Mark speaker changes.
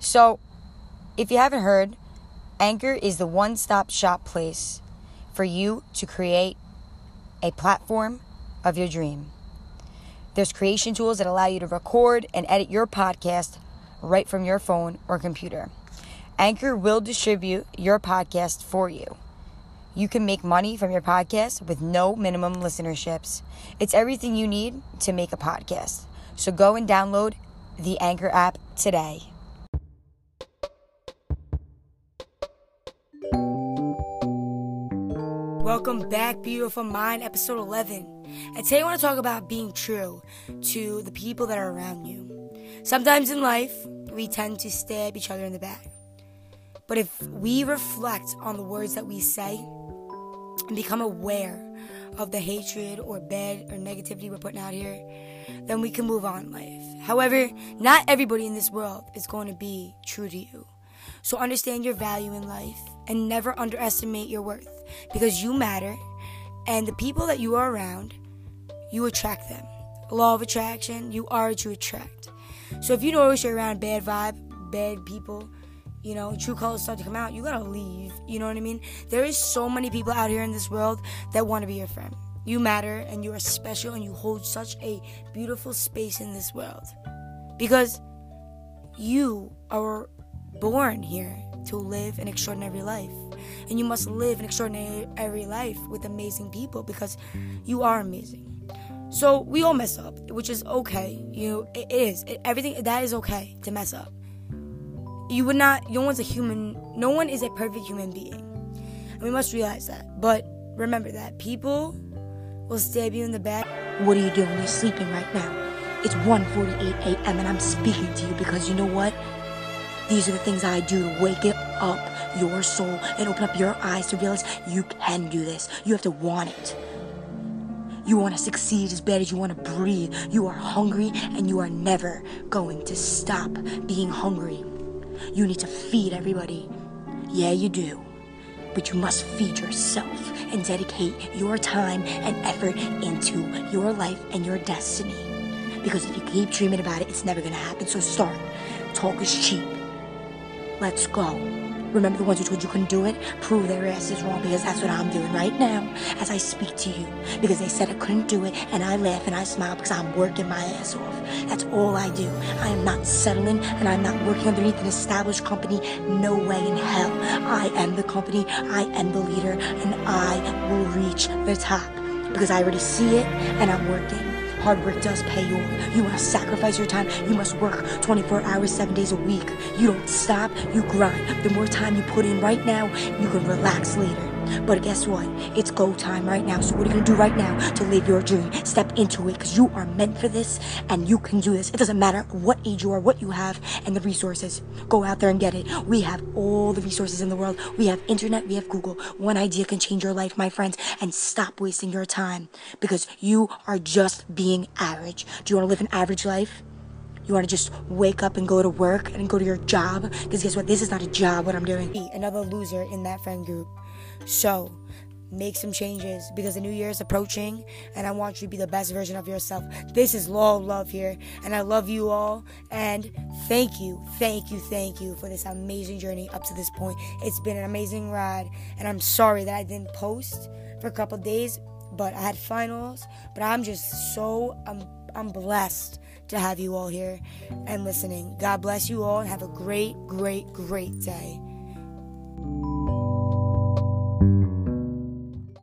Speaker 1: So, if you haven't heard, Anchor is the one stop shop place for you to create a platform of your dream. There's creation tools that allow you to record and edit your podcast right from your phone or computer. Anchor will distribute your podcast for you. You can make money from your podcast with no minimum listenerships. It's everything you need to make a podcast. So go and download the Anchor app today. Welcome back, beautiful mind, episode 11. And today I want to talk about being true to the people that are around you. Sometimes in life, we tend to stab each other in the back. But if we reflect on the words that we say and become aware of the hatred or bad or negativity we're putting out here, then we can move on in life. However, not everybody in this world is going to be true to you. So understand your value in life and never underestimate your worth because you matter and the people that you are around, you attract them. Law of attraction, you are you attract. So if you notice you're around bad vibe, bad people, you know, true colors start to come out, you gotta leave. You know what I mean? There is so many people out here in this world that want to be your friend. You matter and you are special and you hold such a beautiful space in this world. Because you are born here to live an extraordinary life. And you must live an extraordinary life with amazing people because you are amazing. So we all mess up, which is okay. You know, it is. It, everything that is okay to mess up. You would not. No one's a human. No one is a perfect human being. And we must realize that. But remember that people will stab you in the back.
Speaker 2: What are you doing? You're sleeping right now. It's 1:48 a.m. and I'm speaking to you because you know what? These are the things I do to wake it up your soul and open up your eyes to realize you can do this. You have to want it. You want to succeed as bad as you want to breathe. You are hungry and you are never going to stop being hungry. You need to feed everybody. Yeah, you do. But you must feed yourself and dedicate your time and effort into your life and your destiny. Because if you keep dreaming about it, it's never going to happen. So start. Talk is cheap. Let's go. Remember the ones who told you couldn't do it? Prove their asses wrong because that's what I'm doing right now as I speak to you. Because they said I couldn't do it and I laugh and I smile because I'm working my ass off. That's all I do. I am not settling and I'm not working underneath an established company. No way in hell. I am the company, I am the leader, and I will reach the top because I already see it and I'm working. Hard work does pay off. You must sacrifice your time. You must work 24 hours, seven days a week. You don't stop, you grind. The more time you put in right now, you can relax later. But guess what? It's go time right now. So what are you gonna do right now to live your dream? Step into it because you are meant for this and you can do this. It doesn't matter what age you are, what you have, and the resources. Go out there and get it. We have all the resources in the world. We have internet, we have Google. One idea can change your life, my friends. And stop wasting your time because you are just being average. Do you wanna live an average life? You want to just wake up and go to work and go to your job? Because guess what? This is not a job, what I'm doing.
Speaker 1: Another loser in that friend group. So, make some changes because the new year is approaching and I want you to be the best version of yourself. This is Law Love here, and I love you all. And thank you, thank you, thank you for this amazing journey up to this point. It's been an amazing ride, and I'm sorry that I didn't post for a couple days, but I had finals. But I'm just so I'm I'm blessed to have you all here and listening. God bless you all and have a great, great, great day.